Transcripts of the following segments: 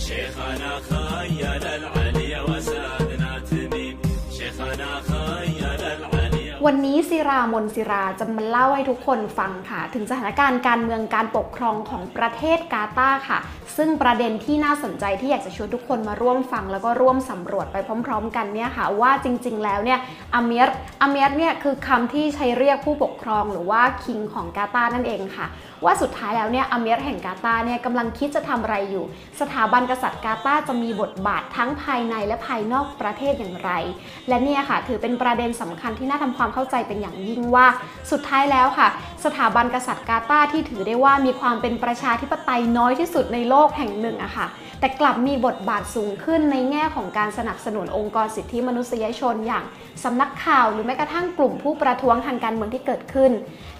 شيخنا خيل العلي وسادنا تميم شيخنا خيل العلي วันนี้ศิรามนศิราจะมาเล่าให้ทุกคนฟังค่ะ ถึงสถานการณ์การเมืองการปกครองของประเทศกาตาร์ค่ะ ซึ่งประเด็นที่น่าสนใจที่อยากจะชวนทุกคนมาร่วมฟัง แล้วก็ร่วมสำรวจไปพร้อม ๆ กันเนี่ยค่ะ ว่าจริง ๆ แล้วเนี่ยอาเมียร์อาเมียร์เนี่ยคือคำที่ใช้เรียกผู้ปกครองหรือว่าคิงของกาตาร์นั่นเองค่ะ ว่าสุดท้ายแล้วเนี่ยอเมียร์แห่งกาตาเนี่ยกำลังคิดจะทำอะไรอยู่ สถาบันกษัตริย์กาตาจะมีบทบาททั้งภายในและภายนอกประเทศอย่างไร และเนี่ยค่ะถือเป็นประเด็นสำคัญที่น่าทำความเข้าใจเป็นอย่างยิ่งว่า สุดท้ายแล้วค่ะ สถาบันกษัตริย์กาตาที่ถือได้ว่ามีความเป็นประชาธิปไตยน้อยที่สุดในโลกแห่งหนึ่งอะค่ะแต่กลับมีบทบาทสูงขึ้นในแง่ของการสนับสนุนองค์กรสิทธิมนุษยชนอย่างสำนักข่าวหรือแม้กระทั่งกลุ่มผู้ประท้วงทางการเมืองที่เกิดขึ้น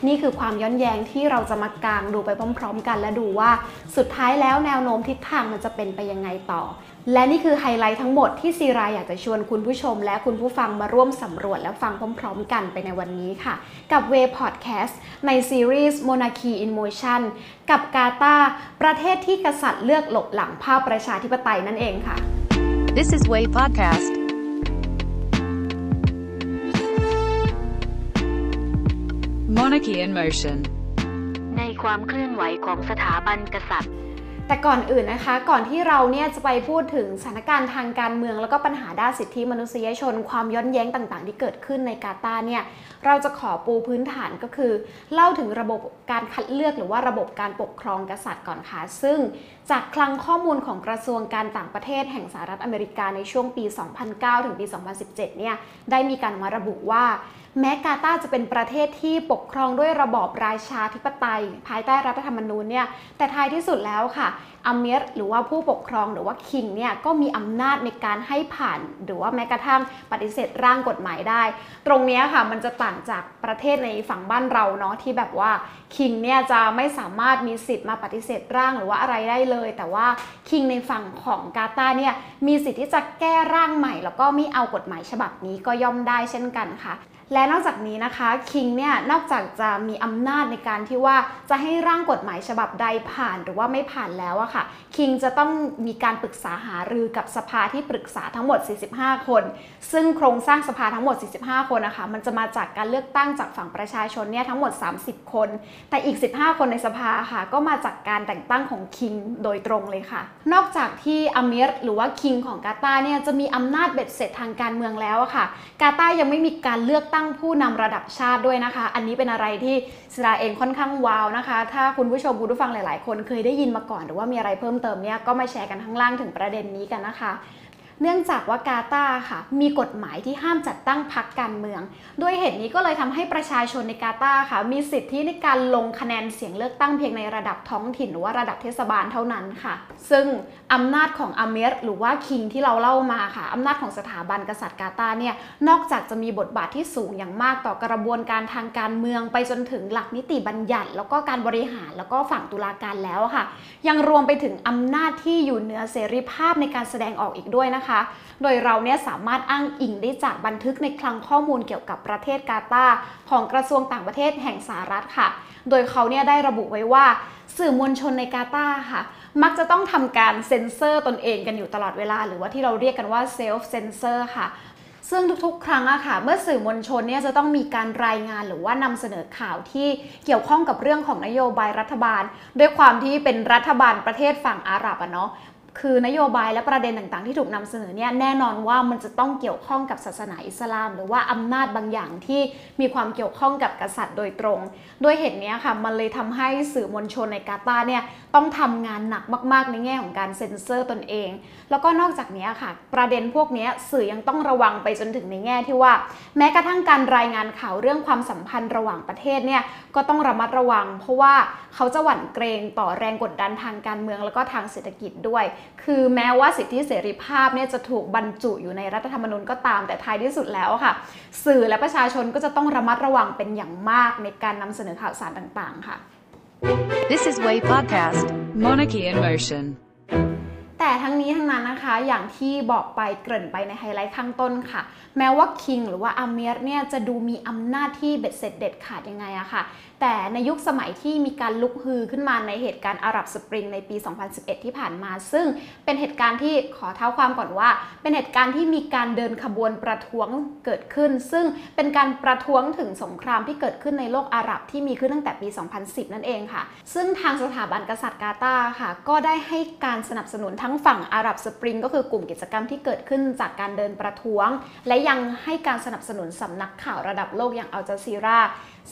นี่คือความย้อนแย้งที่เราจะมากาง ดูไปพร้อม ๆ กัน และดูว่าสุดท้ายแล้วแนวโน้มทิศทางมันจะเป็นไปยังไงต่อ และนี่คือไฮไลท์ทั้งหมดที่ซีรายอยากจะชวนคุณผู้ชม และคุณผู้ฟังมาร่วมสำรวจและฟังพร้อม ๆ กันไปในวันนี้ค่ะ กับเวพอดแคสต์ในซีรีส์ Monarchy in Motion กับกาตาประเทศที่กษัตริย์เลือกหลบหลังภาพประชาธิปไตยนั่นเองค่ะ This is Way Podcast. Monarchy in Motion. ในความเคลื่อนไหวของสถาบันกษัตริย์ แต่ก่อนอื่นนะคะ ก่อนที่เราเนี่ยจะไปพูดถึงสถานการณ์ทางการเมือง แล้วก็ปัญหาด้านสิทธิมนุษยชน ความย้อนแย้งต่างๆ ที่เกิดขึ้นในกาตาร์เนี่ยเราจะขอปูพื้นฐานก็คือ เล่าถึงระบบการคัดเลือกหรือว่าระบบการปกครองกษัตริย์ก่อนค่ะ ซึ่งจากคลังข้อมูลของกระทรวงการต่างประเทศแห่งสหรัฐอเมริกาในช่วงปี 2009 ถึงปี 2017 เนี่ยได้มีการมาระบุว่า แม้กาตาจะเป็นประเทศที่ปกครองด้วยระบอบราชาธิปไตย ภายใต้รัฐธรรมนูญเนี่ยแต่ท้ายที่สุดแล้วค่ะอาเมียร์หรือว่าผู้ปกครองหรือว่าคิงเนี่ยก็มีอำนาจในการให้ผ่าน หรือว่าแม้กระทั่งปฏิเสธร่างกฎหมายได้ ตรงนี้ค่ะมันจะต่างจากประเทศในฝั่งบ้านเราเนาะที่แบบว่าคิงเนี่ยจะไม่สามารถมีสิทธิ์มาปฏิเสธร่างหรือว่าอะไรได้เลย แต่ว่าคิงในฝั่งของกาตาเนี่ยมีสิทธิ์ที่จะแก้ร่างใหม่ แล้วก็ไม่เอากฎหมายฉบับนี้ก็ย่อมได้เช่นกันค่ะ และนอกจากนี้นะคะคิงเนี่ยนอกจากจะมีอำนาจในการที่ว่าจะให้ร่างกฎหมายฉบับใดผ่านหรือว่าไม่ผ่านแล้วอะค่ะคิงจะต้องมีการปรึกษาหารือกับสภาที่ปรึกษาทั้งหมด 45 คน ซึ่งโครงสร้างสภาทั้งหมด 45 คนนะคะมันจะมาจากการเลือกตั้งจากฝั่งประชาชนเนี่ยทั้งหมด 30 คน แต่อีก 15 คนในสภาค่ะก็มาจากการแต่งตั้งของคิงโดยตรงเลยค่ะ นอกจากที่อาเมียร์หรือว่าคิงของกาตาเนี่ยจะมีอำนาจเบ็ดเสร็จทางการเมืองแล้วอะค่ะกาตายังไม่มีการเลือกตั้ง้งผู้นำระดับชาติด้วยนะคะ อันนี้เป็นอะไรที่สราเองค่อนข้างว้าวนะคะ ถ้าคุณผู้ชมคุณผู้ฟังหลาย ๆ คนเคยได้ยินมาก่อน หรือว่ามีอะไรเพิ่มเติมเนี่ยก็มาแชร์กันข้างล่างถึงประเด็นนี้กันนะคะ เนื่องจากว่ากาตาร์ค่ะ มีกฎหมายที่ห้ามจัดตั้งพรรคการเมือง ด้วยเหตุนี้ก็เลยทำให้ประชาชนในกาตาร์ค่ะ มีสิทธิในการลงคะแนนเสียงเลือกตั้งเพียงในระดับท้องถิ่นหรือว่าระดับเทศบาลเท่านั้นค่ะ ซึ่งอำนาจของอเมรหรือว่าคิงที่เราเล่ามาค่ะอำนาจของสถาบันกษัตริย์กาตาร์เนี่ยนอกจากจะมีบทบาทที่สูงอย่างมากต่อกระบวนการทางการเมืองไปจนถึงหลักนิติบัญญัติ แล้วก็การบริหารแล้วก็ฝั่งตุลาการแล้วค่ะ ยังรวมไปถึงอำนาจที่อยู่เหนือเสรีภาพในการแสดงออกอีกด้วยนะคะโดยเราเนี่ยสามารถอ้างอิงได้จากบันทึกในคลังข้อมูลเกี่ยวกับประเทศกาตาร์ของกระทรวงต่างประเทศแห่งสหรัฐค่ะ โดยเขาเนี่ยได้ระบุไว้ว่าสื่อมวลชนในกาตาร์ค่ะ มักจะต้องทำการเซ็นเซอร์ตนเองกันอยู่ตลอดเวลา หรือว่าที่เราเรียกกันว่าเซลฟ์เซนเซอร์ค่ะซึ่งทุกๆ ครั้งอะค่ะ เมื่อสื่อมวลชนเนี่ยจะต้องมีการรายงานหรือว่านำเสนอข่าวที่เกี่ยวข้องกับเรื่องของนโยบายรัฐบาล ด้วยความที่เป็นรัฐบาลประเทศฝั่งอาหรับอะเนาะ คือนโยบายและประเด็นต่างๆ ที่ถูกนำเสนอเนี่ยแน่นอนว่ามันจะต้องเกี่ยวข้องกับศาสนาอิสลาม หรือว่าอำนาจบางอย่างที่มีความเกี่ยวข้องกับกษัตริย์โดยตรงด้วยเหตุนี้ค่ะมันเลยทำให้สื่อมวลชนในกาตาร์เนี่ยต้องทำงานหนักมาก ๆ ในแง่ของการเซ็นเซอร์ตนเอง แล้วก็นอกจากนี้ค่ะ ประเด็นพวกนี้สื่อยังต้องระวังไปจนถึงในแง่ที่ว่า แม้กระทั่งการรายงานข่าวเรื่องความสัมพันธ์ระหว่างประเทศเนี่ยก็ต้องระมัดระวัง เพราะว่าเขาจะหวั่นเกรงต่อแรงกดดันทางการเมืองแล้วก็ทางเศรษฐกิจด้วยคือแม้ว่าสิทธิเสรีภาพเนี่ยจะถูกบรรจุอยู่ในรัฐธรรมนูญก็ตามแต่ท้ายที่สุดแล้วค่ะ สื่อและประชาชนก็จะต้องระมัดระวังเป็นอย่างมากในการนำเสนอข่าวสารต่างๆ ค่ะ This is Way Podcast. Monarchy in Motion. แต่ทั้งนี้ทั้งนั้นนะคะอย่างที่บอกไปเกริ่นไปในไฮไลท์ข้างต้นค่ะ แม้ว่าคิงหรือว่าอาเมียร์เนี่ยจะดูมีอำนาจที่เบ็ดเสร็จเด็ดขาดยังไงอะค่ะ แต่ในยุคสมัยที่มีการลุกฮือขึ้นมาในเหตุการณ์อาหรับสปริงในปี 2011 ที่ผ่านมา ซึ่งเป็นเหตุการณ์ที่ขอเท้าความก่อนว่า เป็นเหตุการณ์ที่มีการเดินขบวนประท้วงเกิดขึ้น ซึ่งเป็นการประท้วงถึงสงครามที่เกิดขึ้นในโลกอาหรับที่มีขึ้นตั้งแต่ปี 2010 นั่นเองค่ะ ซึ่งทางสถาบันกษัตริย์กาตาร์ค่ะ ก็ได้ให้การสนับสนุนทั้งฝั่งอาหรับสปริงก็คือกลุ่มกิจกรรมที่เกิดขึ้นจากการเดินประท้วง และยังให้การสนับสนุนสำนักข่าวระดับโลกอย่างอัลจาซีรา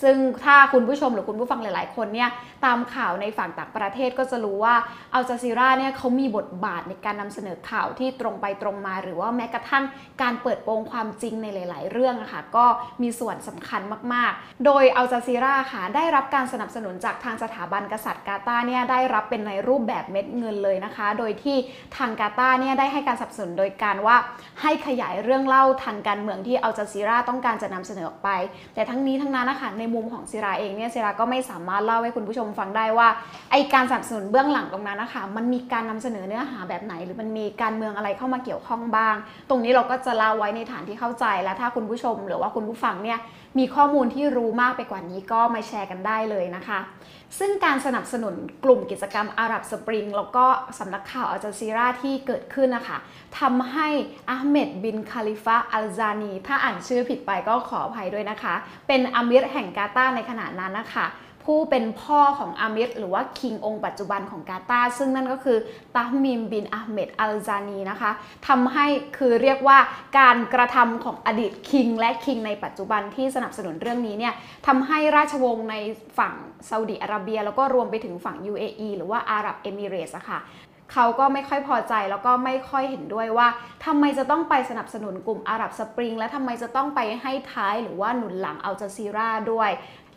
ซึ่งถ้าคุณผู้ชมหรือคุณผู้ฟังหลาย ๆ คนเนี่ยตามข่าวในฝั่งต่างประเทศก็จะรู้ว่าอัลจาซีราเนี่ยเขามีบทบาทในการนำเสนอข่าวที่ตรงไปตรงมา หรือว่าแม้กระทั่งการเปิดโปงความจริงในหลาย ๆ เรื่องอะค่ะก็มีส่วนสำคัญมาก ๆ โดยอัลจาซีราค่ะได้รับการสนับสนุนจากทางสถาบันกษัตริย์กาตาร์เนี่ยได้รับเป็นในรูปแบบเม็ดเงินเลยนะคะ โดยที่ทางกาตาเนี่ยได้ให้การสนับสนุนโดยการว่าให้ขยายเรื่องเล่าทางการเมืองที่อัลจาซีราต้องการจะนำเสนอออกไป แต่ทั้งนี้ทั้งนั้นนะคะในมุมของซีราเองเนี่ยซีราก็ไม่สามารถเล่าให้คุณผู้ชมฟังได้ว่าไอการสนับสนุนเบื้องหลังตรงนั้นนะคะมันมีการนำเสนอเนื้อหาแบบไหน หรือมันมีการเมืองอะไรเข้ามาเกี่ยวข้องบ้าง ตรงนี้เราก็จะเล่าไว้ในฐานที่เข้าใจและถ้าคุณผู้ชม หรือว่าคุณผู้ฟังเนี่ยมีข้อมูลที่รู้มากไปกว่านี้ก็มาแชร์กันได้เลยนะคะ ซึ่งการสนับสนุนกลุ่มกิจกรรมอาหรับสปริงแล้วก็สำนักข่าวอัลจซีราที่เกิดขึ้นนะคะทำให้อาห์เมดบินคาลิฟะอัลจานี ถ้าอ่านชื่อผิดไปก็ขออภัยด้วยนะคะ เป็นอามิรแห่งกาตาร์ในขณะนั้นนะคะผู้เป็นพ่อของอามิรหรือว่าคิงองค์ปัจจุบันของกาตาร์ซึ่งนั่นก็คือตาฮมิมบินอาห์เมดอัลจานีนะคะทำให้คือเรียกว่าการกระทำของอดีต king และ king ในปัจจุบันที่สนับสนุนเรื่องนี้เนี่ยทำให้ราชวงศ์ในฝั่งซาอุดิอาระเบีย แล้วก็รวมไปถึงฝั่ง UAE หรือว่าอาหรับเอมิเรตส์อะค่ะ เขาก็ไม่ค่อยพอใจแล้วก็ไม่ค่อยเห็นด้วยว่าทำไมจะต้องไปสนับสนุนกลุ่มอาหรับสปริง และทำไมจะต้องไปให้ท้ายหรือว่าหนุนหลังอัลจาซีราด้วย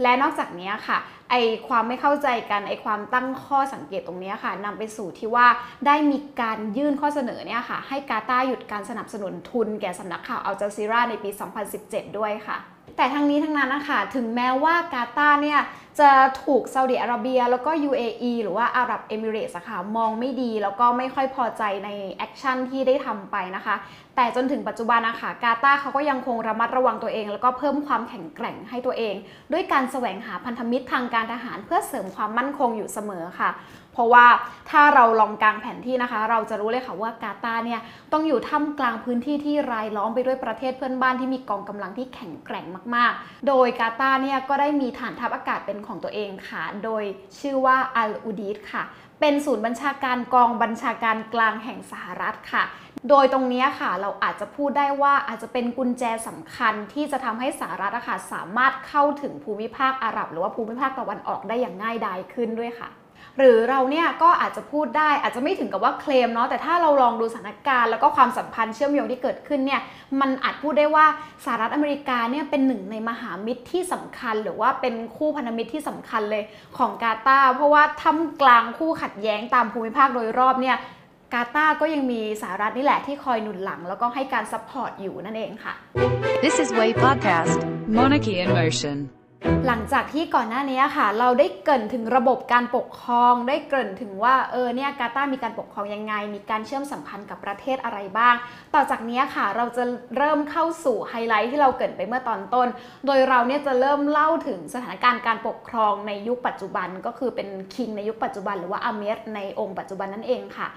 และนอกจากนี้ค่ะไอความไม่เข้าใจกันไอความตั้งข้อสังเกตตรงนี้ค่ะนำไปสู่ที่ว่าได้มีการยื่นข้อเสนอเนี่ยค่ะให้กาตาร์หยุดการสนับสนุนทุนแก่สำนักข่าวอัลจาซีราในปี 2017 ด้วยค่ะ แต่ทั้งนี้ทั้งนั้นนะคะถึงแม้ว่ากาตาร์เนี่ยจะถูกซาอุดิอาระเบีย แล้วก็ UAE หรือว่าอาหรับเอมิเรตส์ค่ะมองไม่ดี แล้วก็ไม่ค่อยพอใจใน action ที่ได้ทำไปนะคะ แต่จนถึงปัจจุบันนะคะกาตาร์เขาก็ยังคงระมัดระวังตัวเอง แล้วก็เพิ่มความแข็งแกร่งให้ตัวเอง ด้วยการแสวงหาพันธมิตรทางการทหารเพื่อเสริมความมั่นคงอยู่เสมอค่ะ เพราะว่าถ้าเราลองกางแผนที่นะคะ เราจะรู้เลยค่ะว่ากาตาร์เนี่ยต้องอยู่ท่ามกลางพื้นที่ที่รายล้อมไปด้วยประเทศเพื่อนบ้านที่มีกองกำลังที่แข็งแกร่งมาก ๆ โดยกาตาร์เนี่ยก็ได้มีฐานทัพอากาศเป็นของตัวเองค่ะ โดยชื่อว่าอัลอูดีดค่ะ เป็นศูนย์บัญชาการกองบัญชาการกลางแห่งสหรัฐค่ะโดยตรงนี้ค่ะเราอาจจะพูดได้ว่าอาจจะเป็นกุญแจสำคัญที่จะทำให้สหรัฐอะค่ะสามารถเข้าถึงภูมิภาคอาหรับ หรือว่าภูมิภาคตะวันออกได้อย่างง่ายดายขึ้นด้วยค่ะ หรือเราเนี่ยก็อาจจะพูดได้อาจจะไม่ถึงกับว่าเคลมเนาะแต่ถ้าเราลองดูสถานการณ์แล้วก็ความสัมพันธ์เชื่อมโยงที่เกิดขึ้นเนี่ยมันอาจพูดได้ว่าสหรัฐอเมริกาเนี่ยเป็นหนึ่งในมหามิตรที่สำคัญ หรือว่าเป็นคู่พันธมิตรที่สำคัญเลยของกาตาร์เพราะว่าท่ามกลางคู่ขัดแย้งตามภูมิภาคโดยรอบเนี่ยกาตาร์ก็ยังมีสหรัฐนี่แหละที่คอยหนุนหลัง แล้วก็ให้การ support อยู่นั่นเองค่ะ This is Way Podcast, Monarchy in Motion. หลังจากที่ก่อนหน้านี้ค่ะ เราได้เกรินถึงระบบการปกครอง ได้เกรินถึงว่าเออเนี่ยกาตาร์มีการปกครองยังไง มีการเชื่อมสัมพันธ์กับประเทศอะไรบ้าง ต่อจากนี้ค่ะ เราจะเริ่มเข้าสู่ไฮไลท์ที่เราเกรินไปเมื่อตอนต้น โดยเราเนี่ยจะเริ่มเล่าถึงสถานการณ์การปกครองในยุคปัจจุบันก็คือเป็นคิงในยุคปัจจุบัน หรือว่าอาเมรในองค์ปัจจุบันนั่นเองค่ะ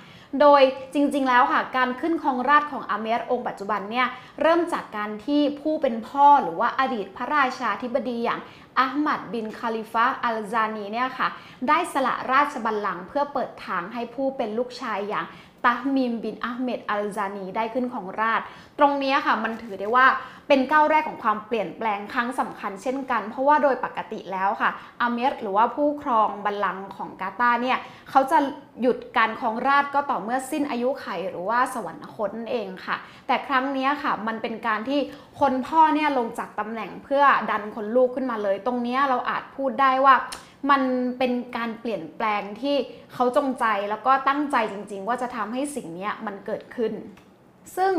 โดยจริงๆแล้วค่ะ การขึ้นครองราชของอาเมรองค์ปัจจุบันเนี่ยเริ่มจากการที่ผู้เป็นพ่อหรือว่าอดีตพระราชาธิบดีอย่างฮาหมัดบินคาลิฟะอัลธานีเนี่ยค่ะได้สละราชบัลลังก์เพื่อเปิดทางให้ผู้เป็นลูกชายอย่างตามิมบินฮาหมัดอัลธานีได้ขึ้นครองราชย์ ตรงนี้ค่ะมันถือได้ว่า เป็นก้าวแรกของความเปลี่ยนแปลงครั้งสำคัญเช่นกัน เพราะว่าโดยปกติแล้วค่ะอาเมียร์หรือว่าผู้ครองบัลลังก์ของกาตาร์เนี่ยเขาจะหยุดการครองราชย์ก็ต่อเมื่อสิ้นอายุขัยหรือว่าสวรรคตนั่นเองค่ะ แต่ครั้งนี้ค่ะมันเป็นการที่คนพ่อเนี่ยลงจากตำแหน่งเพื่อดันคนลูกขึ้นมาเลย ตรงนี้เราอาจพูดได้ว่ามันเป็นการเปลี่ยนแปลงที่เขาจงใจแล้วก็ตั้งใจจริง ๆ ว่าจะทำให้สิ่งนี้มันเกิดขึ้น ซึ่ง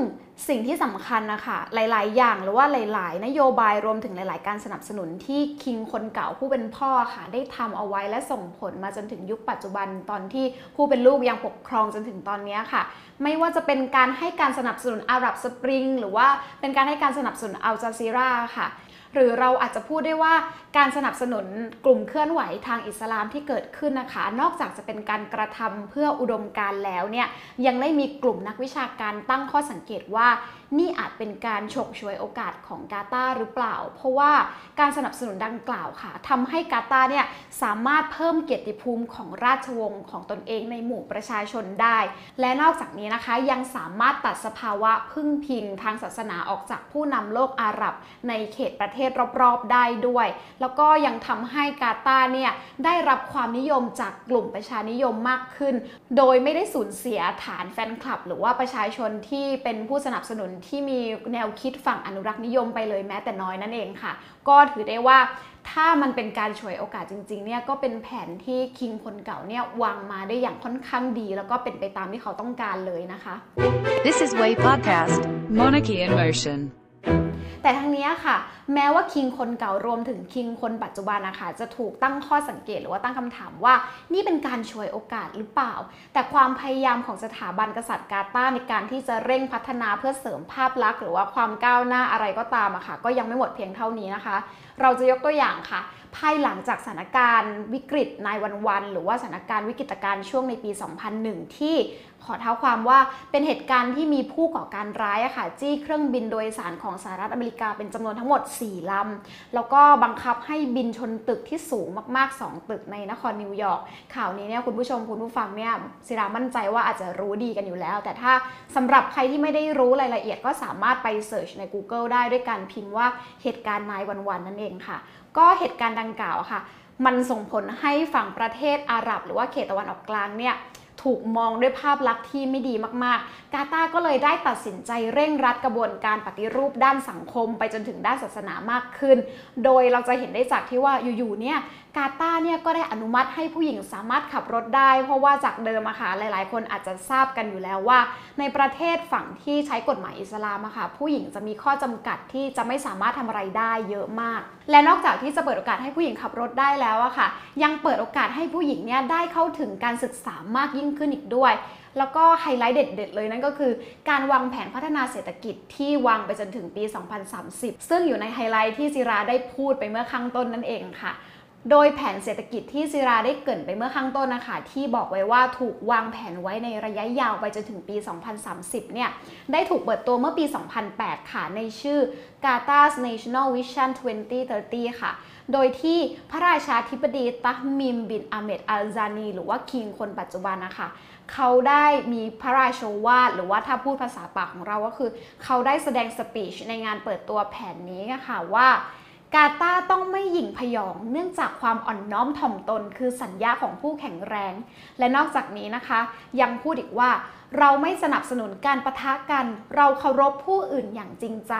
สิ่งที่สำคัญนะคะหลาย ๆ อย่างหรือว่าหลาย ๆ นโยบายรวมถึงหลาย ๆ การสนับสนุนที่คิงคนเก่าผู้เป็นพ่อค่ะ ได้ทำเอาไว้และส่งผลมาจนถึงยุคปัจจุบันตอนที่ผู้เป็นลูกยังปกครองจนถึงตอนนี้ค่ะ ไม่ว่าจะเป็นการให้การสนับสนุนอารับสปริงหรือว่าเป็นการให้การสนับสนุนอัลจาซีราค่ะ หรือเราอาจจะพูดได้ว่าการสนับสนุนกลุ่มเคลื่อนไหวทางอิสลามที่เกิดขึ้นนะคะ นอกจากจะเป็นการกระทำเพื่ออุดมการแล้วเนี่ยยังได้มีกลุ่มนักวิชาการตั้งข้อสังเกตว่านี่อาจเป็นการฉกฉวยโอกาสของกาตาร์หรือเปล่า เพราะว่าการสนับสนุนดังกล่าวค่ะทำให้กาตาร์เนี่ยสามารถเพิ่มเกียรติภูมิของราชวงศ์ของตนเองในหมู่ประชาชนได้ และนอกจากนี้นะคะยังสามารถตัดสภาวะพึ่งพิงทางศาสนาออกจากผู้นำโลกอาหรับในเขตประเทศรอบๆได้ด้วย แล้วก็ยังทำให้กาตาร์เนี่ยได้รับความนิยมจากกลุ่มประชานิยมมากขึ้น โดยไม่ได้สูญเสียฐานแฟนคลับ หรือว่าประชาชนที่เป็นผู้สนับสนุนที่มีแนวคิดฝั่งอนุรักษ์นิยมไปเลยแม้แต่น้อยนั่นเองค่ะ ก็ถือได้ว่าถ้ามันเป็นการฉวยโอกาสจริงๆเนี่ยก็เป็นแผนที่คิงคนเก่าเนี่ยวางมาได้อย่างค่อนข้างดี แล้วก็เป็นไปตามที่เขาต้องการเลยนะคะ This is Way Podcast, Monarchy in Motion. แต่ทั้งนี้ค่ะ แม้ว่าคิงคนเก่ารวมถึงคิงคนปัจจุบันนะคะจะถูกตั้งข้อสังเกตหรือว่าตั้งคำถามว่า นี่เป็นการฉวยโอกาสหรือเปล่า แต่ความพยายามของสถาบันกษัตริย์กาตาร์ในการที่จะเร่งพัฒนาเพื่อเสริมภาพลักษณ์หรือว่าความก้าวหน้าอะไรก็ตามอะค่ะ ก็ยังไม่หมดเพียงเท่านี้นะคะ เราจะยกตัวอย่างค่ะภายหลังจากสถานการณ์วิกฤตนายวันๆหรือว่าสถานการณ์วิกฤตการณ์ช่วงในปี 2001 ที่ ขอเท้าความว่าเป็นเหตุการณ์ที่มีผู้ก่อการร้ายอะค่ะจี้เครื่องบินโดยสารของสหรัฐอเมริกาเป็นจำนวนทั้งหมด 4ลำแล้วก็บังคับให้บินชนตึกที่สูงมากๆ 2 ตึกในนครนิวยอร์กข่าวนี้เนี่ยคุณผู้ชมคุณผู้ฟังเนี่ยศิรามั่นใจว่าอาจจะรู้ดีกันอยู่แล้ว แต่ถ้าสำหรับใครที่ไม่ได้รู้รายละเอียดก็สามารถไปเสิร์ชใน Google ได้ด้วยการพิมพ์ว่าเหตุการณ์นายวันๆนั่นเองค่ะ ก็เหตุการณ์ดังกล่าวค่ะ มันส่งผลให้ฝั่งประเทศอาหรับ หรือว่าเขตตะวันออกกลางเนี่ย ถูกมองด้วยภาพลักษณ์ที่ไม่ดีมากๆ กาตาก็เลยได้ตัดสินใจเร่งรัดกระบวนการปฏิรูปด้านสังคม ไปจนถึงด้านศาสนามากขึ้น โดยเราจะเห็นได้จากที่ว่าอยู่ๆเนี่ย กาตาร์เนี่ยก็ได้อนุมัติให้ผู้หญิงสามารถขับรถได้ เพราะว่าจากเดิมอะค่ะหลาย ๆ คนอาจจะทราบกันอยู่แล้วว่า ในประเทศฝั่งที่ใช้กฎหมายอิสลามอะค่ะผู้หญิงจะมีข้อจำกัดที่จะไม่สามารถทำอะไรได้เยอะมาก และนอกจากที่จะเปิดโอกาสให้ผู้หญิงขับรถได้แล้วอะค่ะ ยังเปิดโอกาสให้ผู้หญิงเนี่ยได้เข้าถึงการศึกษามากยิ่งขึ้นอีกด้วยแล้วก็ไฮไลท์เด็ด ๆ เลยนั่นก็คือ การวางแผนพัฒนาเศรษฐกิจที่วางไปจนถึงปี 2030 ซึ่งอยู่ในไฮไลท์ที่จิราได้พูดไปเมื่อข้างต้นนั่นเองค่ะ โดยแผนเศรษฐกิจที่ซิราได้เกรินไปเมื่อข้างต้นนะคะที่บอกไว้ว่าถูกวางแผนไว้ในระยะยาวไปจนถึงปี 2030 เนี่ยได้ถูกเปิดตัวเมื่อปี 2008 ค่ะ ในชื่อ Qatar's National Vision 2030 ค่ะ โดยที่พระราชาธิบดีตัฮมิมบินอาเมดอัลซานี หรือว่าคิงคนปัจจุบันนะคะเขาได้มีพระราชโวาทหรือว่าถ้าพูดภาษาปากของเราก็คือ เขาได้แสดงสปีชในงานเปิดตัวแผนนี้ค่ะว่า กาตาต้องไม่หยิ่งพยอง เนื่องจากความอ่อนน้อมถ่อมตน คือสัญญาของผู้แข็งแรง และนอกจากนี้นะคะ ยังพูดอีกว่า เราไม่สนับสนุนการประทะกัน เราเคารพผู้อื่นอย่างจริงใจ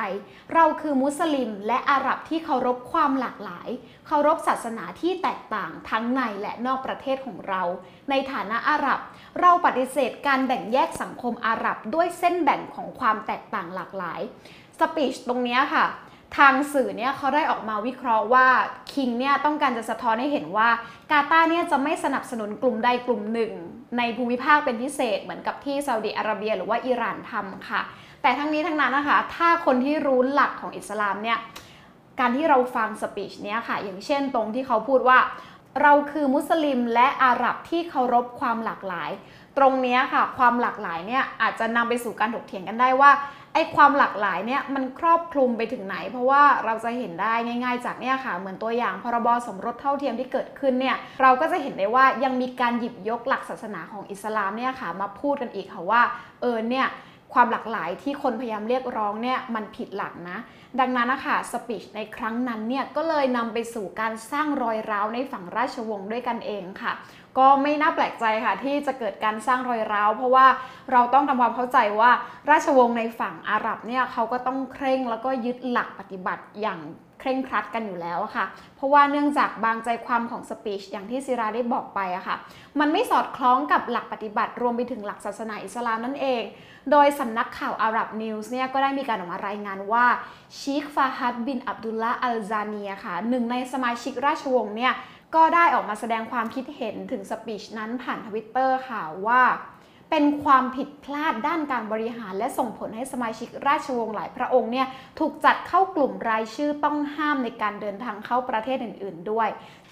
เราคือมุสลิมและอาหรับที่เคารพความหลากหลาย เคารพศาสนาที่แตกต่างทั้งในและนอกประเทศของเรา ในฐานะอาหรับ เราปฏิเสธการแบ่งแยกสังคมอาหรับด้วยเส้นแบ่งของความแตกต่างหลากหลายสปีชตรงนี้ค่ะ ทางสื่อเนี่ยเขาได้ออกมาวิเคราะห์ว่าคิงเนี่ยต้องการจะสะท้อนให้เห็นว่ากาตาร์เนี่ยจะไม่สนับสนุนกลุ่มใดกลุ่มหนึ่ง ในภูมิภาคเป็นพิเศษเหมือนกับที่ซาอุดิอาระเบียหรือว่าอิหร่านทำค่ะ แต่ทั้งนี้ทั้งนั้นนะคะ ถ้าคนที่รู้หลักของอิสลามเนี่ยการที่เราฟังสปีชเนี้ยค่ะ อย่างเช่นตรงที่เขาพูดว่า เราคือมุสลิมและอาหรับที่เคารพความหลากหลาย ตรงนี้ค่ะ ความหลากหลายเนี่ยอาจจะนำไปสู่การถกเถียงกันได้ว่า ไอ้ความหลากหลายเนี่ยมันครอบคลุมไปถึงไหน เพราะว่าเราจะเห็นได้ง่ายๆ จากเนี่ยค่ะ เหมือนตัวอย่างพรบสมรสเท่าเทียมที่เกิดขึ้นเนี่ยเราก็จะเห็นได้ว่ายังมีการหยิบยกหลักศาสนาของอิสลามเนี่ยค่ะมาพูดกันอีกค่ะว่าเออเนี่ย ความหลากหลายที่คนพยายามเรียกร้องเนี่ยมันผิดหลักนะ ดังนั้นนะคะสปิชในครั้งนั้นเนี่ยก็เลยนำไปสู่การสร้างรอยร้าวในฝั่งราชวงศ์ด้วยกันเองค่ะ ก็ไม่น่าแปลกใจค่ะที่จะเกิดการสร้างรอยร้าวเพราะว่าเราต้องทำความเข้าใจว่าราชวงศ์ในฝั่งอาหรับเนี่ยเขาก็ต้องเคร่งแล้วก็ยึดหลักปฏิบัติอย่าง เคร่งครัดกันอยู่แล้วค่ะ เพราะว่าเนื่องจากบางใจความของสปีชอย่างที่ซิราได้บอกไปอะค่ะ มันไม่สอดคล้องกับหลักปฏิบัติ รวมไปถึงหลักศาสนาอิสลามนั่นเอง โดยสำนักข่าวอาหรับนิวส์เนี่ยก็ได้มีการออกมารายงานว่าชีคฟาฮัดบินอับดุลละอัลซานีค่ะ หนึ่งในสมาชิกราชวงศ์เนี่ยก็ได้ออกมาแสดงความคิดเห็นถึงสปีชนั้นผ่านทวิตเตอร์ค่ะว่า เป็นความผิดพลาดด้านการบริหาร และส่งผลให้สมาชิกราชวงศ์หลายพระองค์เนี่ยถูกจัดเข้ากลุ่มรายชื่อต้องห้ามในการเดินทางเข้าประเทศอื่น ๆ ด้วย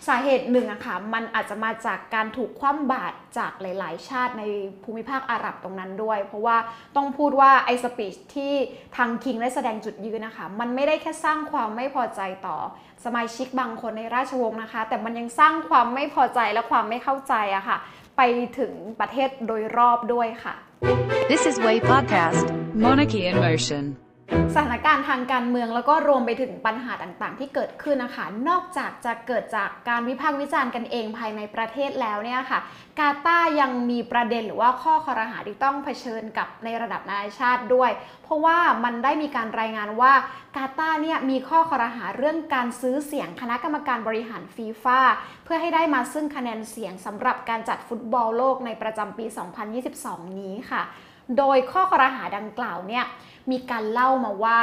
สาเหตุหนึ่งอะค่ะมันอาจจะมาจากการถูกคว่ำบาตรจากหลาย ๆ ชาติในภูมิภาคอาหรับตรงนั้นด้วย เพราะว่าต้องพูดว่าไอสปีชที่ทางคิงได้แสดงจุดยืนนะคะมันไม่ได้แค่สร้างความไม่พอใจต่อสมาชิกบางคนในราชวงศ์นะคะ แต่มันยังสร้างความไม่พอใจและความไม่เข้าใจอะค่ะ ไปถึงประเทศโดยรอบด้วยค่ะ This is Way Podcast, Monarchy in Motion. สถานการณ์ทางการเมืองแล้วก็รวมไปถึงปัญหาต่างๆ ที่เกิดขึ้นนะคะ นอกจากจะเกิดจากการวิพากษ์วิจารณ์กันเองภายในประเทศแล้วเนี่ยค่ะ กาตายังมีประเด็นหรือว่าข้อคอรหาที่ต้องเผชิญกับในระดับนานาชาติด้วย เพราะว่ามันได้มีการรายงานว่ากาตาเนี่ยมีข้อคอรหาเรื่องการซื้อเสียงคณะกรรมการบริหารฟีฟ่าเพื่อให้ได้มาซึ่งคะแนนเสียงสำหรับการจัดฟุตบอลโลกในประจำปี 2022 นี้ค่ะ โดยข้อคอรหาดังกล่าวเนี่ยมีการเล่ามาว่า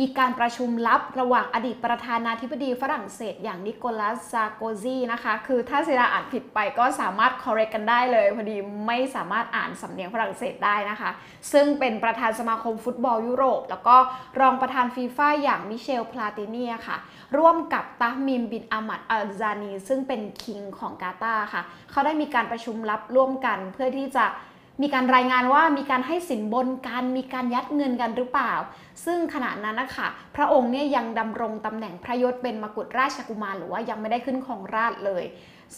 มีการประชุมลับระหว่างอดีตประธานาธิบดีฝรั่งเศสอย่างนิโคลัสซาโกซีนะคะ คือถ้าศิลาอ่านผิดไปก็สามารถ correct กันได้เลย พอดีไม่สามารถอ่านสำเนียงฝรั่งเศสได้นะคะ ซึ่งเป็นประธานสมาคมฟุตบอลยุโรป แล้วก็รองประธานฟีฟ่าอย่างมิเชลพลาตินีค่ะ ร่วมกับตามิมบินอามัดอัลซานี ซึ่งเป็นคิงของกาตาร์ค่ะ เขาได้มีการประชุมลับร่วมกันเพื่อที่จะ มีการรายงานว่ามีการให้สินบนกันมีการยัดเงินกันหรือเปล่า ซึ่งขณะนั้นนะคะพระองค์เนี่ยยังดำรงตำแหน่งพระยศเป็นมกุฎราชกุมารหรือว่ายังไม่ได้ขึ้นครองราชเลย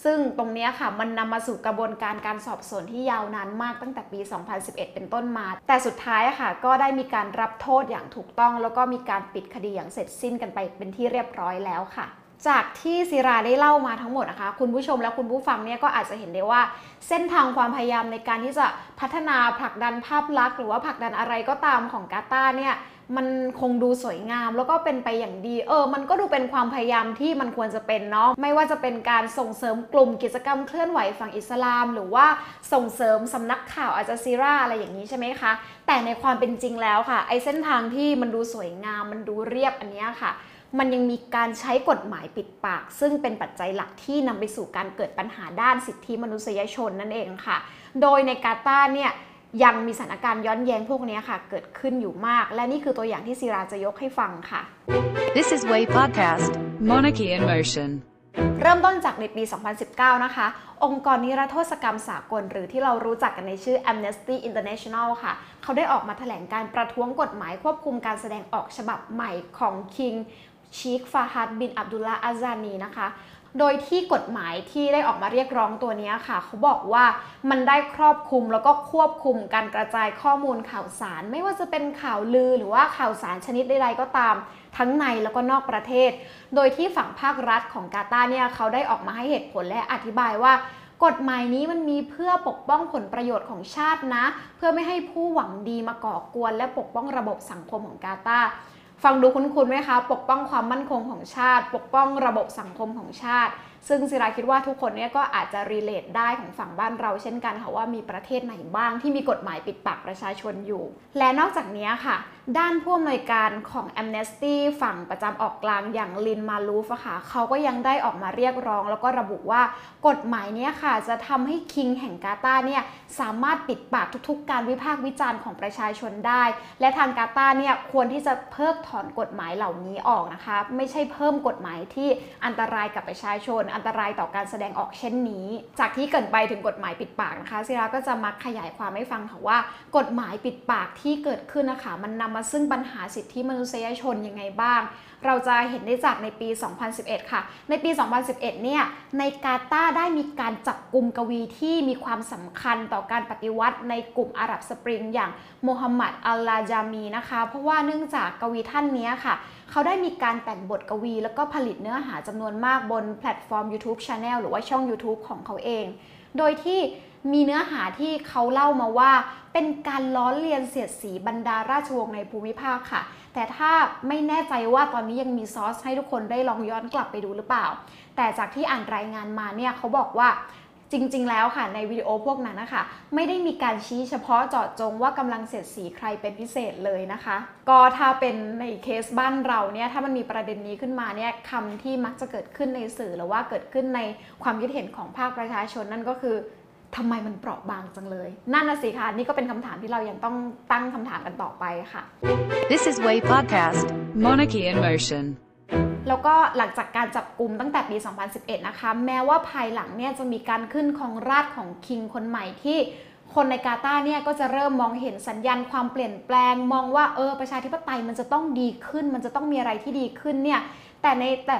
ซึ่งตรงนี้ค่ะมันนำมาสู่กระบวนการการสอบสวนที่ยาวนานมากตั้งแต่ปี 2011 เป็นต้นมา แต่สุดท้ายค่ะก็ได้มีการรับโทษอย่างถูกต้อง แล้วก็มีการปิดคดีอย่างเสร็จสิ้นกันไปเป็นที่เรียบร้อยแล้วค่ะ จากที่ศิราได้เล่ามาทั้งหมดนะคะ คุณผู้ชมและคุณผู้ฟังเนี่ยก็อาจจะเห็นได้ว่า เส้นทางความพยายามในการที่จะพัฒนาผลักดันภาพลักษณ์ หรือว่าผลักดันอะไรก็ตามของกาตาเนี่ยมันคงดูสวยงามแล้วก็เป็นไปอย่างดี เออ มันก็ดูเป็นความพยายามที่มันควรจะเป็นเนาะไม่ว่าจะเป็นการส่งเสริมกลุ่มกิจกรรมเคลื่อนไหวฝั่งอิสลาม หรือว่าส่งเสริมสำนักข่าวอาจาซีราอะไรอย่างนี้ใช่ไหมคะ แต่ในความเป็นจริงแล้วค่ะ ไอเส้นทางที่มันดูสวยงาม มันดูเรียบอันนี้ค่ะ มันยังมีการใช้กฎหมายปิดปาก ซึ่งเป็นปัจจัยหลักที่นำไปสู่การเกิดปัญหาด้านสิทธิมนุษยชนนั่นเองค่ะ โดยในกาตาร์เนี่ยยังมีสถานการณ์ย้อนแย้งพวกเนี้ยค่ะ เกิดขึ้นอยู่มาก และนี่คือตัวอย่างที่ศิราจะยกให้ฟังค่ะ This is Way Podcast, Monarchy in Motion. เริ่มต้นจากในปี 2019 นะคะ องค์กรนิรโทษกรรมสากล หรือที่เรารู้จักกันในชื่อ Amnesty International ค่ะ เขาได้ออกมาแถลงการประท้วงกฎหมายควบคุมการแสดงออกฉบับใหม่ของ King Sheikh Fahad bin Abdullah Azani นะคะ โดยที่กฎหมายที่ได้ออกมาเรียกร้องตัวนี้ค่ะ เขาบอกว่ามันได้ครอบคลุมแล้วก็ควบคุมการกระจายข้อมูลข่าวสาร ไม่ว่าจะเป็นข่าวลือหรือว่าข่าวสารชนิดใดๆก็ตามทั้งในแล้วก็นอกประเทศ โดยที่ฝั่งภาครัฐของกาตาร์เนี่ยเขาได้ออกมาให้เหตุผลและอธิบายว่ากฎหมายนี้มันมีเพื่อปกป้องผลประโยชน์ของชาตินะ เพื่อไม่ให้ผู้หวังดีมาก่อกวน และปกป้องระบบสังคมของกาตาร์ ฟังดูคุ้นๆไหมคะ ปกป้องความมั่นคงของชาติ ปกป้องระบบสังคมของชาติ ซึ่งศิราคิดว่าทุกคนเนี่ยก็อาจจะรีเลทได้ของฝั่งบ้านเราเช่นกันค่ะว่ามีประเทศไหนบ้างที่มีกฎหมายปิดปากประชาชนอยู่ และนอกจากนี้ค่ะ ด้านผู้อำนวยการของ Amnesty ฝั่งประจำออกกลางอย่างลินมาลูฟะค่ะเขาก็ยังได้ออกมาเรียกร้อง แล้วก็ระบุว่ากฎหมายนี้ค่ะจะทำให้คิงแห่งกาตาเนี่ยสามารถปิดปากทุกๆ การวิพากษ์วิจารณ์ของประชาชนได้ และทางกาตาเนี่ยควรที่จะเพิกถอนกฎหมายเหล่านี้ออกนะคะ ไม่ใช่เพิ่มกฎหมายที่อันตรายกับประชาชน อันตรายต่อการแสดงออกเช่นนี้ จากที่เกินไปถึงกฎหมายปิดปากนะคะศิราก็จะมาขยายความให้ฟังค่ะว่า กฎหมายปิดปากที่เกิดขึ้นนะคะมันนำมาซึ่งปัญหาสิทธิมนุษยชนยังไงบ้าง เราจะเห็นได้จากในปี 2011 ค่ะ ในปี 2011 เนี่ย ในกาตาร์ได้มีการจับกลุ่มกวีที่มีความสำคัญต่อการปฏิวัติในกลุ่มอาหรับสปริง อย่างโมฮัมหมัดอัลอาจามีนะคะ เพราะว่าเนื่องจากกวีท่านนี้ค่ะ เขาได้มีการแต่งบทกวี แล้วก็ผลิตเนื้อหาจำนวนมากบนแพลตฟอร์ม YouTube Channel หรือว่าช่อง YouTube ของเขาเอง โดยที่มีเนื้อหาที่เขาเล่ามาว่า เป็นการล้อเลียนเสียดสีบรรดาราชวงศ์ในภูมิภาคค่ะ แต่ถ้าไม่แน่ใจว่าตอนนี้ยังมีซอสให้ทุกคนได้ลองย้อนกลับไปดูหรือเปล่า แต่จากที่อ่านรายงานมาเนี่ยเขาบอกว่าจริง ๆ แล้วค่ะในวิดีโอพวกนั้นนะคะ ไม่ได้มีการชี้เฉพาะเจาะจงว่ากำลังเสียดสีใครเป็นพิเศษเลยนะคะ ก็ถ้าเป็นในเคสบ้านเราเนี่ยถ้ามันมีประเด็นนี้ขึ้นมาเนี่ยคำที่มักจะเกิดขึ้นในสื่อหรือว่าเกิดขึ้นในความคิดเห็นของภาคประชาชนนั่นก็คือ ทำไมมันเปราะบางจังเลย นั่นน่ะสิคะนี่ก็เป็นคำถามที่เรายังต้องตั้งคำถามกันต่อไปค่ะ This is Way Podcast, Monarchy in Motion. แล้วก็หลังจากการจับกลุ่มตั้งแต่ปี 2011 นะคะ แม้ว่าภายหลังเนี่ยจะมีการขึ้นของราชย์ของคิงคนใหม่ที่คนในกาตาร์เนี่ยก็จะเริ่มมองเห็นสัญญาณความเปลี่ยนแปลง มองว่าเออประชาธิปไตยมันจะต้องดีขึ้น มันจะต้องมีอะไรที่ดีขึ้นเนี่ยแต่ในแต่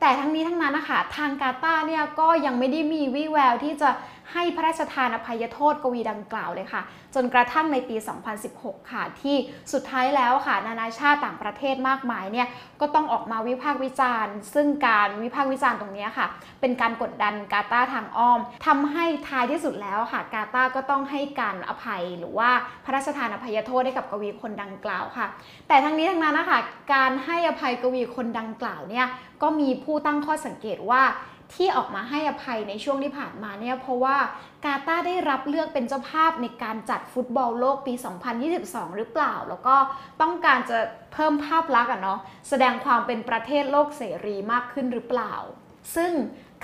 แต่ทั้งนี้ทั้งนั้นนะคะทางกาตาร์เนี่ยก็ยังไม่ได้มีวี่แววที่จะ ให้พระราชทานอภัยโทษกวีดังกล่าวเลยค่ะ จนกระทั่งในปี 2016 ค่ะ ที่สุดท้ายแล้วค่ะ นานาชาติต่างประเทศมากมายเนี่ยก็ต้องออกมาวิพากษ์วิจารณ์ ซึ่งการวิพากษ์วิจารณ์ตรงนี้ค่ะ เป็นการกดดันกาตาร์ทางอ้อมทำให้ท้ายที่สุดแล้วค่ะ กาตาร์ก็ต้องให้การอภัยหรือว่าพระราชทานอภัยโทษให้กับกวีคนดังกล่าวค่ะ แต่ทั้งนี้ทั้งนั้นนะคะการให้อภัยกวีคนดังกล่าวเนี่ยก็มีผู้ตั้งข้อสังเกตว่า ที่ออกมาให้อภัยในช่วงที่ผ่านมาเนี่ยเพราะว่ากาตาร์ได้รับเลือกเป็นเจ้าภาพในการจัดฟุตบอลโลกปี 2022 หรือเปล่า แล้วก็ต้องการจะเพิ่มภาพลักษณ์อะเนาะแสดงความเป็นประเทศโลกเสรีมากขึ้นหรือเปล่า ซึ่ง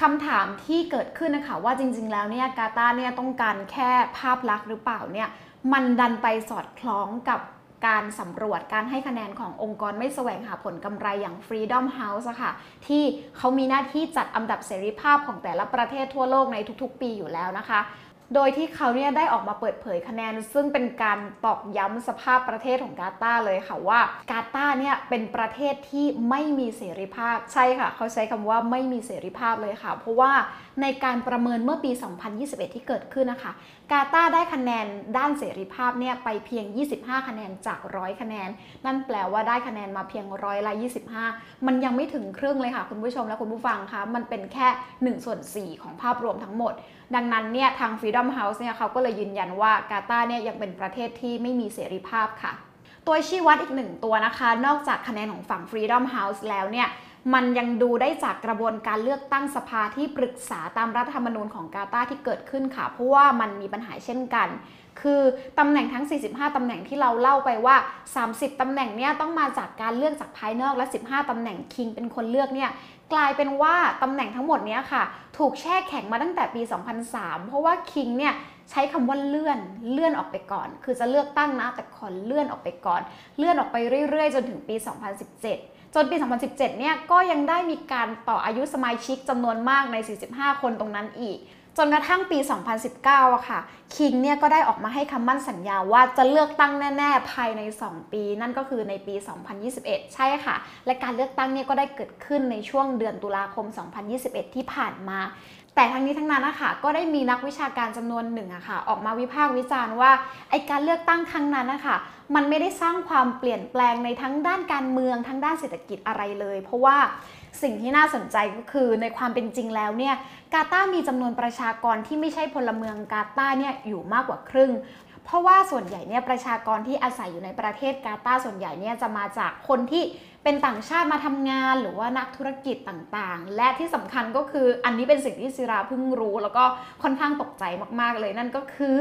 คำถามที่เกิดขึ้นนะคะว่าจริง ๆ แล้วเนี่ยกาตาร์เนี่ยต้องการแค่ภาพลักษณ์หรือเปล่าเนี่ยมันดันไปสอดคล้องกับ การสำรวจการให้คะแนนขององค์กรไม่แสวงหาผลกำไรอย่าง Freedom House อะค่ะที่เขามีหน้าที่จัดอันดับเสรีภาพของแต่ละประเทศทั่วโลกในทุกๆ ปีอยู่แล้วนะคะโดยที่เขาเนี่ยได้ออกมาเปิดเผยคะแนน ซึ่งเป็นการตอกย้ำสภาพประเทศของกาตาเลยค่ะว่ากาตาเนี่ยเป็นประเทศที่ไม่มีเสรีภาพใช่ค่ะ เขาใช้คำว่าไม่มีเสรีภาพเลยค่ะ เพราะว่าในการประเมินเมื่อปี 2021 ที่เกิดขึ้นนะคะกาตาร์ได้คะแนนด้านเสรีภาพเนี่ยไปเพียง 25 คะแนนจาก 100 คะแนน นั่นแปลว่าได้คะแนนมาเพียงร้อยละ 25 มันยังไม่ถึงครึ่งเลยค่ะ คุณผู้ชมและคุณผู้ฟังคะ มันเป็นแค่ 1 ส่วน 4 ของภาพรวมทั้งหมด ดังนั้นเนี่ยทาง Freedom House เนี่ยเขาก็เลยยืนยันว่ากาตาร์เนี่ยยังเป็นประเทศที่ไม่มีเสรีภาพค่ะ ตัวชี้วัดอีกหนึ่งตัวนะคะ นอกจากคะแนนของฝั่ง Freedom House แล้วเนี่ย มันยังดูได้จากกระบวนการเลือกตั้งสภาที่ปรึกษาตามรัฐธรรมนูญของกาตาที่เกิดขึ้นค่ะ เพราะว่ามันมีปัญหาเช่นกัน คือตำแหน่งทั้ง 45 ตำแหน่งที่เราเล่าไปว่า 30 ตำแหน่งเนี่ยต้องมาจากการเลือกจากภายนอกและ 15 ตำแหน่งคิงเป็นคนเลือกเนี่ยกลายเป็นว่าตำแหน่งทั้งหมดเนี้ยค่ะ ถูกแช่แข็งมาตั้งแต่ปี 2003 เพราะว่าคิงเนี่ยใช้คำว่าเลื่อนเลื่อนออกไปก่อน คือจะเลือกตั้งนะแต่ขอเลื่อนออกไปก่อน เลื่อนออกไปเรื่อยๆ จนถึงปี 2017 จนปี 2017 เนี่ยก็ยังได้มีการต่ออายุสมาชิกจำนวนมากใน 45 คนตรงนั้นอีก จนกระทั่งปี 2019อะค่ะ คิงเนี่ยก็ได้ออกมาให้คำมั่นสัญญาว่าจะเลือกตั้งแน่ ๆ ภายใน 2 ปี นั่นก็คือในปี 2021 ใช่ค่ะ และการเลือกตั้งเนี่ยก็ได้เกิดขึ้นในช่วงเดือนตุลาคม 2021 ที่ผ่านมา แต่ทั้งนี้ทั้งนั้นนะคะก็ได้มีนักวิชาการจำนวนหนึ่งอะค่ะ ออกมาวิพากษ์วิจารณ์ว่าไอการเลือกตั้งครั้งนั้นนะคะมันไม่ได้สร้างความเปลี่ยนแปลงในทั้งด้านการเมืองทั้งด้านเศรษฐกิจอะไรเลย เพราะว่า สิ่งที่น่าสนใจก็คือในความเป็นจริงแล้วเนี่ยกาตามีจำนวนประชากรที่ไม่ใช่พลเมืองกาตาเนี่ยอยู่มากกว่าครึ่งเพราะว่าส่วนใหญ่เนี่ยประชากรที่อาศัยอยู่ในประเทศกาตาส่วนใหญ่เนี่ยจะมาจากคนที่ เป็นต่างชาติมาทำงานหรือว่านักธุรกิจต่างๆ และที่สำคัญก็คืออันนี้เป็นสิ่งที่ศิราเพิ่งรู้ แล้วก็ค่อนข้างตกใจมากๆเลยนั่นก็คือ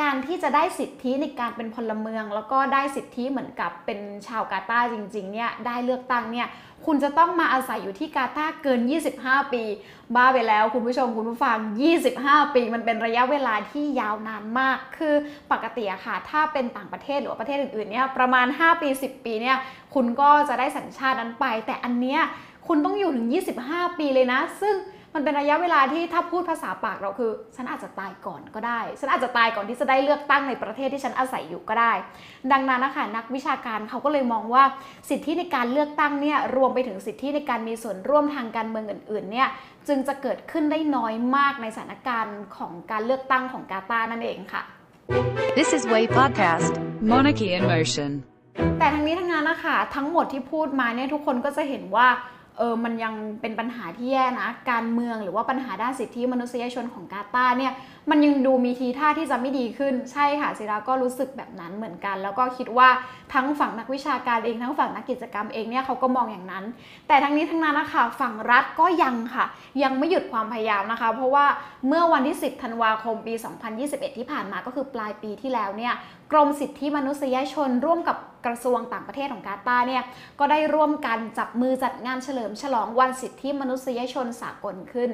การที่จะได้สิทธิในการเป็นพลเมือง แล้วก็ได้สิทธิเหมือนกับเป็นชาวกาตาร์จริงๆเนี่ยได้เลือกตั้งเนี่ยคุณจะต้องมาอาศัยอยู่ที่กาตาร์เกิน 25 ปี บ้าไปแล้วคุณผู้ชมคุณผู้ฟัง 25 ปี มันเป็นระยะเวลาที่ยาวนานมาก คือปกติอะค่ะ ถ้าเป็นต่างประเทศหรือประเทศอื่นๆเนี่ยประมาณ 5 ปี 10 ปีเนี่ยคุณก็จะได้สัญชาตินั้นไป แต่อันเนี้ยคุณต้องอยู่ถึง 25 ปีเลยนะ ซึ่งมันเป็นระยะเวลาที่ถ้าพูดภาษาปากเราคือ ฉันอาจจะตายก่อนก็ได้ ฉันอาจจะตายก่อนที่จะได้เลือกตั้งในประเทศที่ฉันอาศัยอยู่ก็ได้ ดังนั้นนะคะนักวิชาการเขาก็เลยมองว่าสิทธิในการเลือกตั้งเนี่ยรวมไปถึงสิทธิในการมีส่วนร่วมทางการเมืองอื่นๆเนี่ยจึงจะเกิดขึ้นได้น้อยมากในสถานการณ์ของการเลือกตั้งของกาตาร์นั่นเองค่ะ This is Way Podcast, Monarchy in Motion. แต่ทั้งนี้ทั้งนั้นนะคะทั้งหมดที่พูดมาเนี่ยทุกคนก็จะเห็นว่าเออมันยังเป็นปัญหาที่แย่นะ การเมืองหรือว่าปัญหาด้านสิทธิมนุษยชนของกาตาร์เนี่ยมันยังดูมีทีท่าที่จะไม่ดีขึ้น ใช่ค่ะศิราก็รู้สึกแบบนั้นเหมือนกัน แล้วก็คิดว่าทั้งฝั่งนักวิชาการเองทั้งฝั่งนักกิจกรรมเองเนี่ยเขาก็มองอย่างนั้น แต่ทั้งนี้ทั้งนั้นนะคะฝั่งรัฐก็ยังค่ะ ยังไม่หยุดความพยายามนะคะ เพราะว่าเมื่อวันที่ 10 ธันวาคมปี 2021 ที่ผ่านมาก็คือปลายปีที่แล้วเนี่ยกรมสิทธิมนุษยชนร่วมกับกระทรวงต่างประเทศของกาตาร์เนี่ยก็ได้ร่วมกันจับมือจัดงานเฉลิมฉลองวันสิทธิมนุษยชนสากลขึ้น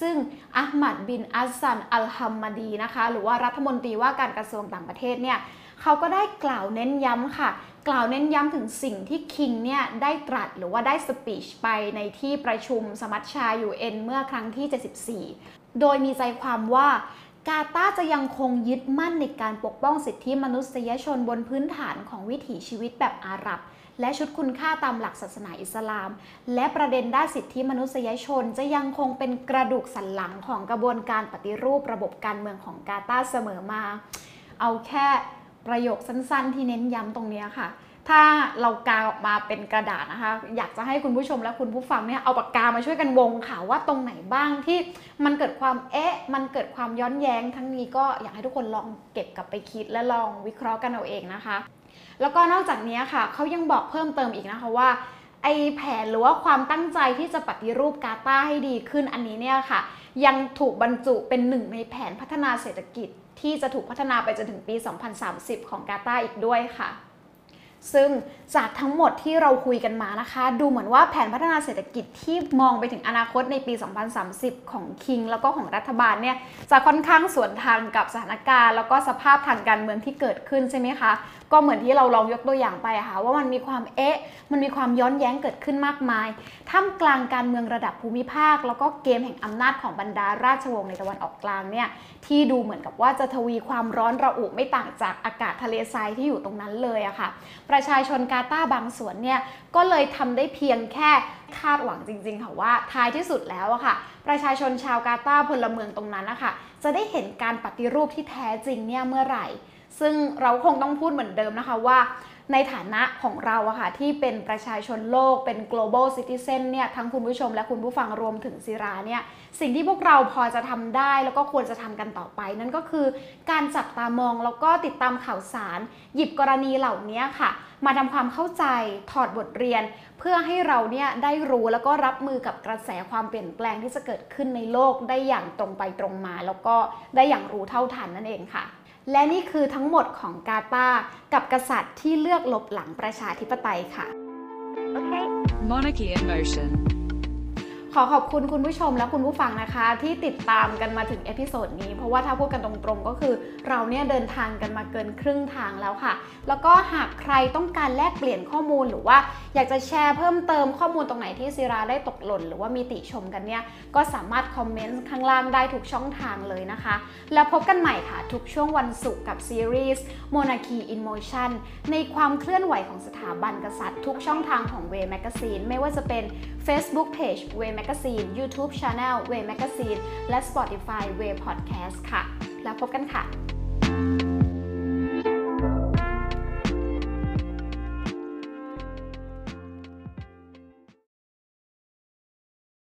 ซึ่งอัลมัดบินอัสซันอัลฮัมมาดีนะคะหรือว่ารัฐมนตรีว่าการกระทรวงต่างประเทศเนี่ยเขาก็ได้กล่าวเน้นย้ำค่ะ กล่าวเน้นย้ำถึงสิ่งที่คิงเนี่ยได้ตรัสหรือว่าได้สปีชไปในที่ประชุมสมัชชา UN เมื่อครั้งที่ 74 โดยมีใจความว่ากาตาจะยังคงยึดมั่นในการปกป้องสิทธิมนุษยชนบนพื้นฐานของวิถีชีวิตแบบอาหรับ และชุดคุณค่าตามหลักศาสนาอิสลาม และประเด็นด้านสิทธิมนุษยชนจะยังคงเป็นกระดูกสันหลังของกระบวนการปฏิรูประบบการเมืองของกาตาร์เสมอมา เอาแค่ประโยคสั้นๆ ที่เน้นย้ำตรงนี้ค่ะ ถ้าเรากาออกมาเป็นกระดาษนะคะ อยากจะให้คุณผู้ชมและคุณผู้ฟังเนี่ยเอาปากกามาช่วยกันวงค่ะว่าตรงไหนบ้างที่มันเกิดความเอ๊ะ มันเกิดความย้อนแย้ง ทั้งนี้ก็อยากให้ทุกคนลองเก็บกลับไปคิดและลองวิเคราะห์กันเอาเองนะคะ แล้วก็นอกจากนี้ค่ะเขายังบอกเพิ่มเติมอีกนะคะว่าไอแผนหรือว่าความตั้งใจที่จะปฏิรูปกาตาร์ให้ดีขึ้นอันนี้เนี่ยค่ะ ยังถูกบรรจุเป็นหนึ่งในแผนพัฒนาเศรษฐกิจ ที่จะถูกพัฒนาไปจนถึงปี 2030 ของกาตาร์อีกด้วยค่ะ ซึ่งจากทั้งหมดที่เราคุยกันมานะคะ ดูเหมือนว่าแผนพัฒนาเศรษฐกิจที่มองไปถึงอนาคตในปี 2030 ของคิง แล้วก็ของรัฐบาลเนี่ยจะค่อนข้างสวนทางกับสถานการณ์ แล้วก็สภาพทางการเมืองที่เกิดขึ้นใช่ไหมคะ ก็เหมือนที่เราลองยกตัวอย่างไปค่ะว่ามันมีความเอ๊ะ มันมีความย้อนแย้งเกิดขึ้นมากมายท่ามกลางการเมืองระดับภูมิภาค แล้วก็เกมแห่งอำนาจของบรรดาราชวงศ์ในตะวันออกกลางเนี่ยที่ดูเหมือนกับว่าจะทวีความร้อนระอุไม่ต่างจากอากาศทะเลทรายที่อยู่ตรงนั้นเลยอะค่ะประชาชนกาตาร์บางส่วนเนี่ยก็เลยทำได้เพียงแค่คาดหวังจริงๆค่ะว่าท้ายที่สุดแล้วอะค่ะ ประชาชนชาวกาตาร์พลเมืองตรงนั้นนะคะจะได้เห็นการปฏิรูปที่แท้จริงเนี่ยเมื่อไหร่ ซึ่งเราคงต้องพูดเหมือนเดิมนะคะว่า ในฐานะของเราอะค่ะที่เป็นประชาชนโลกเป็น global citizen เนี่ยทั้งคุณผู้ชมและคุณผู้ฟังรวมถึงศิราเนี่ยสิ่งที่พวกเราพอจะทำได้แล้วก็ควรจะทำกันต่อไป นั่นก็คือการจับตามองแล้วก็ติดตามข่าวสาร หยิบกรณีเหล่านี้ค่ะ มาทำความเข้าใจถอดบทเรียน เพื่อให้เราเนี่ยได้รู้แล้วก็รับมือกับกระแสความเปลี่ยนแปลงที่จะเกิดขึ้นในโลกได้อย่างตรงไปตรงมา แล้วก็ได้อย่างรู้เท่าทันนั่นเองค่ะ และนี่คือทั้งหมดของกาตาร์กับกษัตริย์ที่เลือกหลบหลังประชาธิปไตยค่ะ Monarchy in Motion. ขอขอบคุณคุณผู้ชมและคุณผู้ฟังนะคะ ที่ติดตามกันมาถึง episode นี้ เพราะว่าถ้าพูดกันตรงๆ ก็คือ เราเนี่ยเดินทางกันมาเกินครึ่งทางแล้วค่ะ แล้วก็หากใครต้องการแลกเปลี่ยนข้อมูลหรือว่า อยากจะแชร์เพิ่มเติมข้อมูลตรงไหนที่ซีราได้ตกหล่น หรือว่ามีติชมกันเนี่ยก็สามารถคอมเมนต์ข้างล่างได้ทุกช่องทางเลยนะคะ แล้วพบกันใหม่ค่ะทุกช่วงวันศุกร์กับซีรีส์ Monarchy in Motion ในความเคลื่อนไหวของสถาบันกษัตริย์ ทุกช่องทางของ Way Magazine ไม่ว่าจะเป็น Facebook Page Way Magazine YouTube Channel Way Magazine และ Spotify Way Podcast ค่ะ แล้วพบกันค่ะ